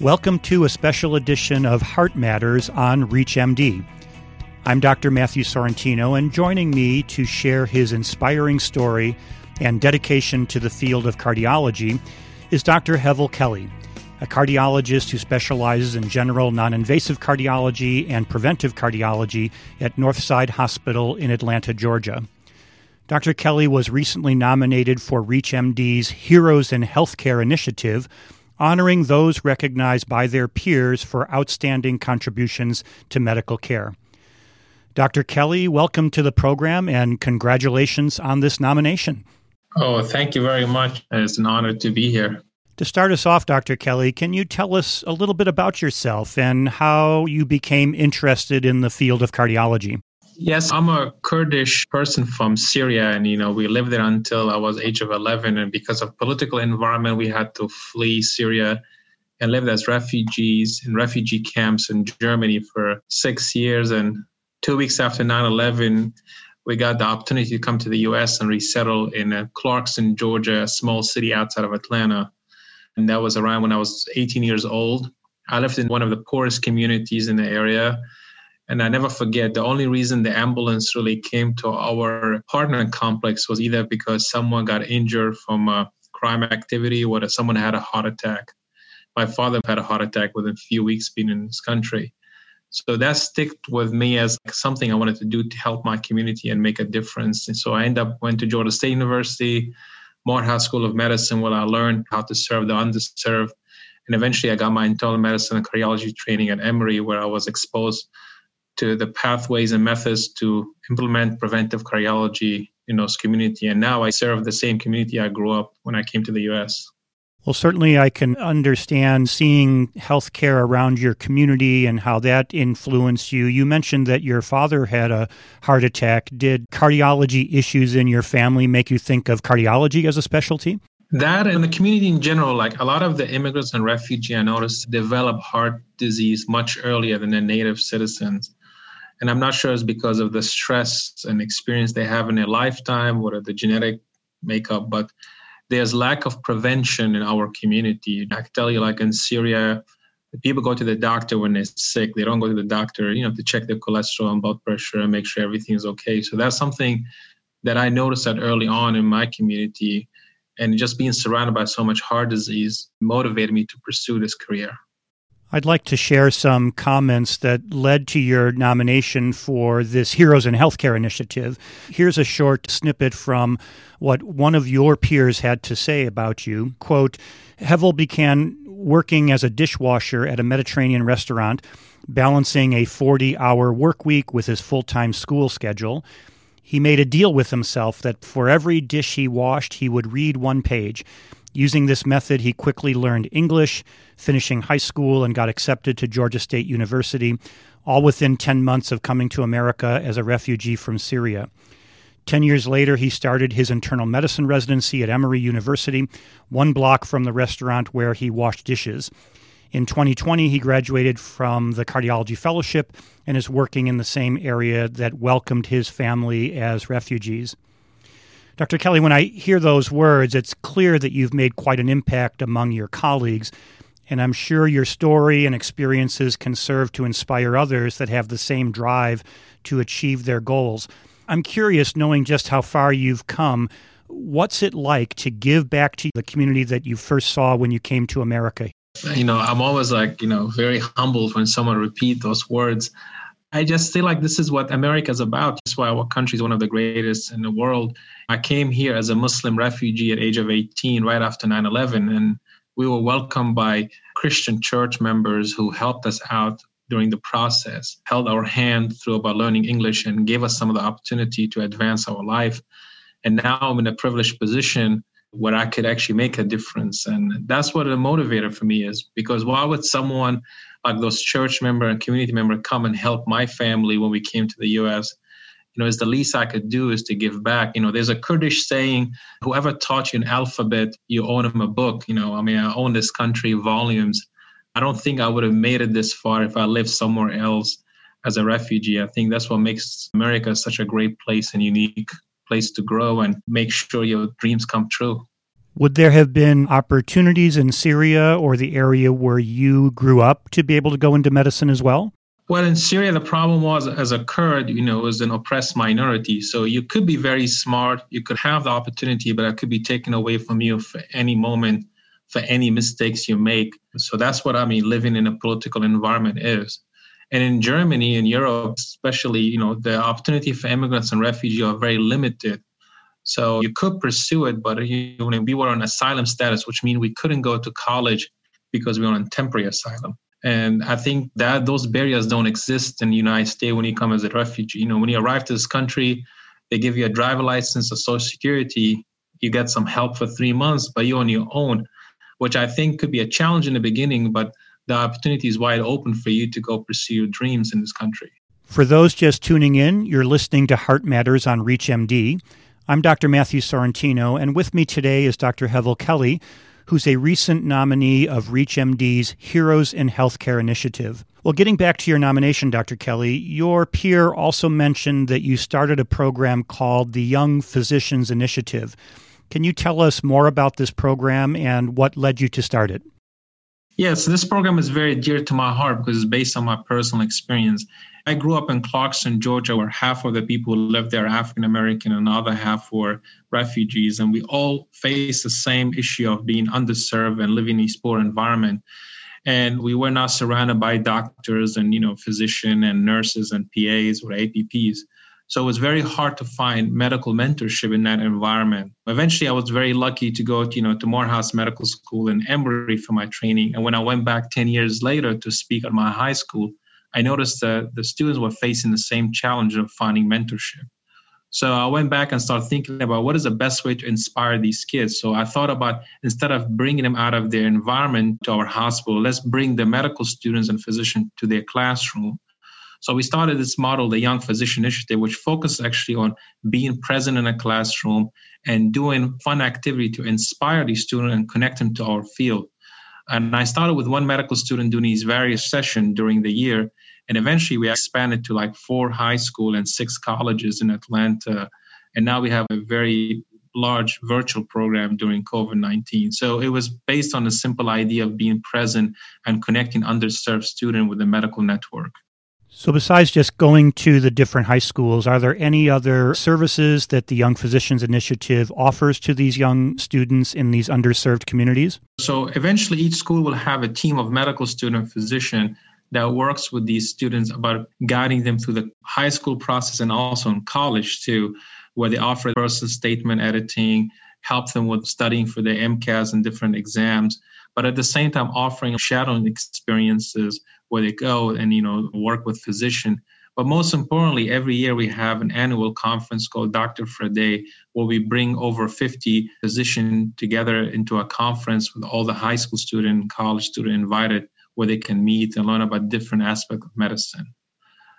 Welcome to a special edition of Heart Matters on ReachMD. I'm Dr. Matthew Sorrentino, and joining me to share his inspiring story and dedication to the field of cardiology is Dr. Heval Kelli, a cardiologist who specializes in general non invasive cardiology and preventive cardiology at Northside Hospital in Atlanta, Georgia. Dr. Kelli was recently nominated for ReachMD's Heroes in Healthcare initiative honoring those recognized by their peers for outstanding contributions to medical care. Dr. Kelli, welcome to the program and congratulations on this nomination. Oh, thank you very much. It's an honor to be here. To start us off, Dr. Kelli, can you tell us a little bit about yourself and how you became interested in the field of cardiology? Yes, I'm a Kurdish person from Syria, and you know we lived there until I was age of 11. And because of political environment, we had to flee Syria and lived as refugees in refugee camps in Germany for six years. And two weeks after 9/11, we got the opportunity to come to the U.S. and resettle in uh, Clarkston, Georgia, a small city outside of Atlanta. And that was around when I was 18 years old. I lived in one of the poorest communities in the area and I never forget the only reason the ambulance really came to our apartment complex was either because someone got injured from a crime activity or someone had a heart attack. My father had a heart attack within a few weeks being in this country. So that stuck with me as something I wanted to do to help my community and make a difference. And so I ended up went to Georgia State University, Morehouse School of Medicine, where I learned how to serve the underserved. And eventually I got my internal medicine and cardiology training at Emory, where I was exposed to the pathways and methods to implement preventive cardiology in those community. And now I serve the same community I grew up when I came to the U.S. Well, certainly I can understand seeing healthcare around your community and how that influenced you. You mentioned that your father had a heart attack. Did cardiology issues in your family make you think of cardiology as a specialty? That and the community in general, like a lot of the immigrants and refugees, I noticed develop heart disease much earlier than the native citizens and i'm not sure it's because of the stress and experience they have in their lifetime or the genetic makeup but there's lack of prevention in our community. I can tell you like in syria people go to the doctor when they're sick. They don't go to the doctor you know to check their cholesterol and blood pressure and make sure everything is okay. So that's something that i noticed that early on in my community. And just being surrounded by so much heart disease motivated me to pursue this career I'd like to share some comments that led to your nomination for this Heroes in Healthcare initiative. Here's a short snippet from what one of your peers had to say about you. Quote, Heval began working as a dishwasher at a Mediterranean restaurant, balancing a 40 hour work week with his full time school schedule. He made a deal with himself that for every dish he washed, he would read one page. Using this method, he quickly learned English, finishing high school, and got accepted to Georgia State University, all within 10 months of coming to America as a refugee from Syria. Ten years later, he started his internal medicine residency at Emory University, one block from the restaurant where he washed dishes. In 2020, he graduated from the Cardiology Fellowship and is working in the same area that welcomed his family as refugees. Dr. Kelli, when I hear those words, it's clear that you've made quite an impact among your colleagues, and I'm sure your story and experiences can serve to inspire others that have the same drive to achieve their goals. I'm curious, knowing just how far you've come, what's it like to give back to the community that you first saw when you came to America? You know, I'm always like, you know, very humbled when someone repeat those words. I just feel like this is what America is about. That's why our country is one of the greatest in the world. I came here as a Muslim refugee at age of 18, right after 9/11, and we were welcomed by Christian church members who helped us out during the process, held our hand through about learning English, and gave us some of the opportunity to advance our life. And now I'm in a privileged position where I could actually make a difference. And that's what a motivator for me is because why would someone like those church member and community member come and help my family when we came to the US? You know, is the least I could do is to give back. You know, there's a Kurdish saying, whoever taught you an alphabet, you own him a book. You know, I mean, I own this country volumes. I don't think I would have made it this far if I lived somewhere else as a refugee. I think that's what makes America such a great place and unique place to grow and make sure your dreams come true. Would there have been opportunities in Syria or the area where you grew up to be able to go into medicine as well? Well, in Syria, the problem was as a Kurd, you know, was an oppressed minority. So you could be very smart, you could have the opportunity, but it could be taken away from you for any moment, for any mistakes you make. So that's what I mean, living in a political environment is. And in Germany and Europe, especially, you know, the opportunity for immigrants and refugees are very limited. So you could pursue it, but you we were on asylum status, which means we couldn't go to college because we were on temporary asylum. And I think that those barriers don't exist in the United States when you come as a refugee. You know, when you arrive to this country, they give you a driver license, a social security, you get some help for three months, but you're on your own, which I think could be a challenge in the beginning, but the opportunity is wide open for you to go pursue your dreams in this country. For those just tuning in, you're listening to Heart Matters on ReachMD. I'm Dr. Matthew Sorrentino, and with me today is Dr. Heval Kelli, who's a recent nominee of ReachMD's Heroes in Healthcare initiative. Well, getting back to your nomination, Dr. Kelli, your peer also mentioned that you started a program called the Young Physicians Initiative. Can you tell us more about this program and what led you to start it? Yes, this program is very dear to my heart because it's based on my personal experience. I grew up in Clarkston, Georgia, where half of the people who lived there are African American and the other half were refugees. And we all face the same issue of being underserved and living in a poor environment. And we were not surrounded by doctors and, you know, physicians and nurses and PAs or APPs. So it was very hard to find medical mentorship in that environment. Eventually, I was very lucky to go, to, you know, to Morehouse Medical School in Emory for my training. And when I went back 10 years later to speak at my high school, I noticed that the students were facing the same challenge of finding mentorship. So I went back and started thinking about what is the best way to inspire these kids. So I thought about instead of bringing them out of their environment to our hospital, let's bring the medical students and physicians to their classroom so we started this model, the Young Physician Initiative, which focused actually on being present in a classroom and doing fun activity to inspire these students and connect them to our field. And I started with one medical student doing these various sessions during the year. And eventually we expanded to like four high school and six colleges in Atlanta. And now we have a very large virtual program during COVID 19. So it was based on a simple idea of being present and connecting underserved students with the medical network. So, besides just going to the different high schools, are there any other services that the Young Physicians Initiative offers to these young students in these underserved communities? So, eventually, each school will have a team of medical student physician that works with these students about guiding them through the high school process and also in college too, where they offer personal statement editing, help them with studying for their MCATs and different exams, but at the same time offering shadowing experiences where they go and you know work with physician. But most importantly, every year we have an annual conference called Dr. for a Day, where we bring over 50 physicians together into a conference with all the high school student and college student invited, where they can meet and learn about different aspects of medicine.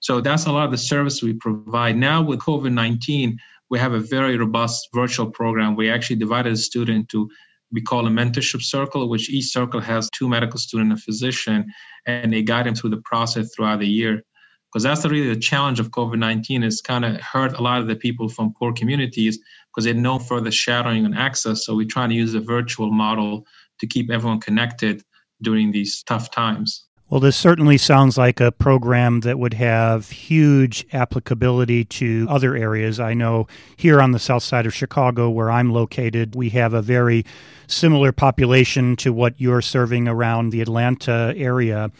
So that's a lot of the service we provide. Now with COVID-19, we have a very robust virtual program. We actually divided the student into we call a mentorship circle, which each circle has two medical student and a physician, and they guide them through the process throughout the year. Because that's really the challenge of COVID 19 is kind of hurt a lot of the people from poor communities because they had no further shadowing and access. So we try to use a virtual model to keep everyone connected during these tough times. Well, this certainly sounds like a program that would have huge applicability to other areas. I know here on the south side of Chicago, where I'm located, we have a very similar population to what you're serving around the Atlanta area.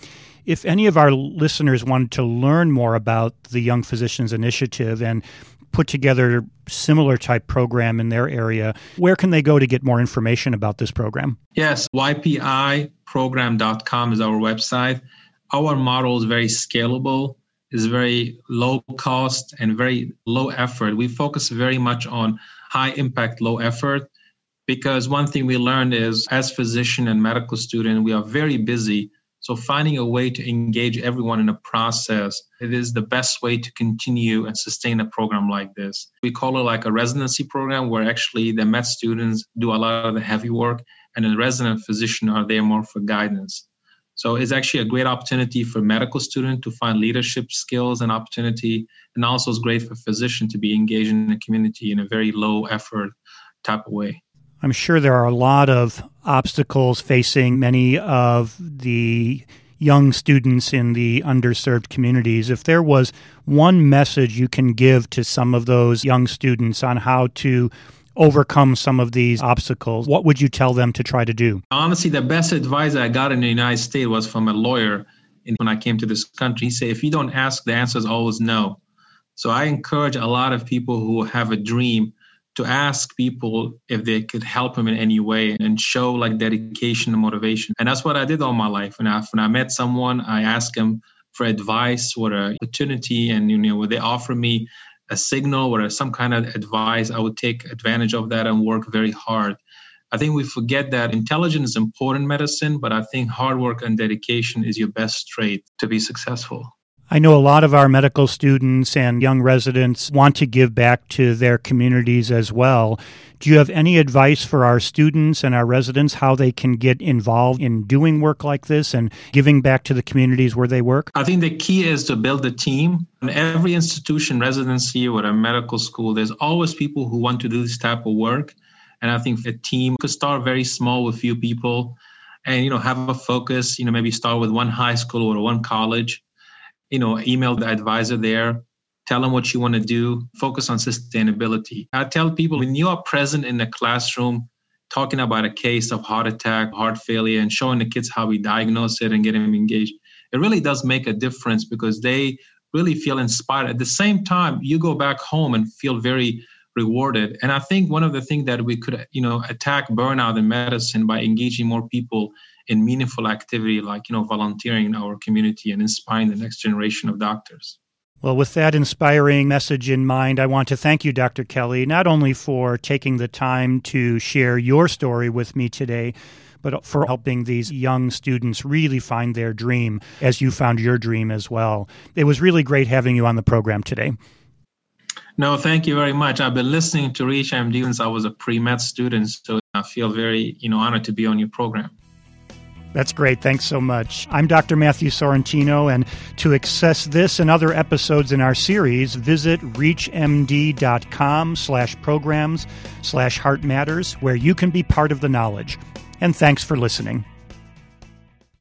If any of our listeners wanted to learn more about the Young Physicians Initiative and put together similar type program in their area, where can they go to get more information about this program? Yes, ypiprogram.com is our website. Our model is very scalable, is very low cost and very low effort. We focus very much on high impact, low effort because one thing we learned is as physician and medical student, we are very busy so finding a way to engage everyone in a process, it is the best way to continue and sustain a program like this. We call it like a residency program where actually the med students do a lot of the heavy work and the resident physician are there more for guidance. So it's actually a great opportunity for medical student to find leadership skills and opportunity, and also it's great for physician to be engaged in the community in a very low effort type of way. I'm sure there are a lot of obstacles facing many of the young students in the underserved communities. If there was one message you can give to some of those young students on how to overcome some of these obstacles, what would you tell them to try to do? Honestly, the best advice I got in the United States was from a lawyer when I came to this country. He said, if you don't ask, the answer is always no. So I encourage a lot of people who have a dream to ask people if they could help them in any way and show like dedication and motivation. And that's what I did all my life. When I, when I met someone, I asked them for advice or an opportunity. And, you know, they offer me a signal or some kind of advice, I would take advantage of that and work very hard. I think we forget that intelligence is important medicine, but I think hard work and dedication is your best trait to be successful. I know a lot of our medical students and young residents want to give back to their communities as well. Do you have any advice for our students and our residents how they can get involved in doing work like this and giving back to the communities where they work? I think the key is to build a team. In every institution, residency or a medical school, there's always people who want to do this type of work. And I think a team could start very small with a few people and you know have a focus, you know, maybe start with one high school or one college you know, email the advisor there, tell them what you want to do, focus on sustainability. I tell people when you are present in the classroom, talking about a case of heart attack, heart failure, and showing the kids how we diagnose it and get them engaged, it really does make a difference because they really feel inspired. At the same time, you go back home and feel very rewarded. And I think one of the things that we could, you know, attack burnout in medicine by engaging more people in meaningful activity like you know volunteering in our community and inspiring the next generation of doctors well, with that inspiring message in mind, I want to thank you, Dr. Kelli, not only for taking the time to share your story with me today, but for helping these young students really find their dream as you found your dream as well. It was really great having you on the program today. No, thank you very much. I've been listening to ReachMD since I was a pre-med student, so I feel very, you know, honored to be on your program. That's great. Thanks so much. I'm Dr. Matthew Sorrentino, and to access this and other episodes in our series, visit reachmd.com slash programs slash heart matters, where you can be part of the knowledge. And thanks for listening.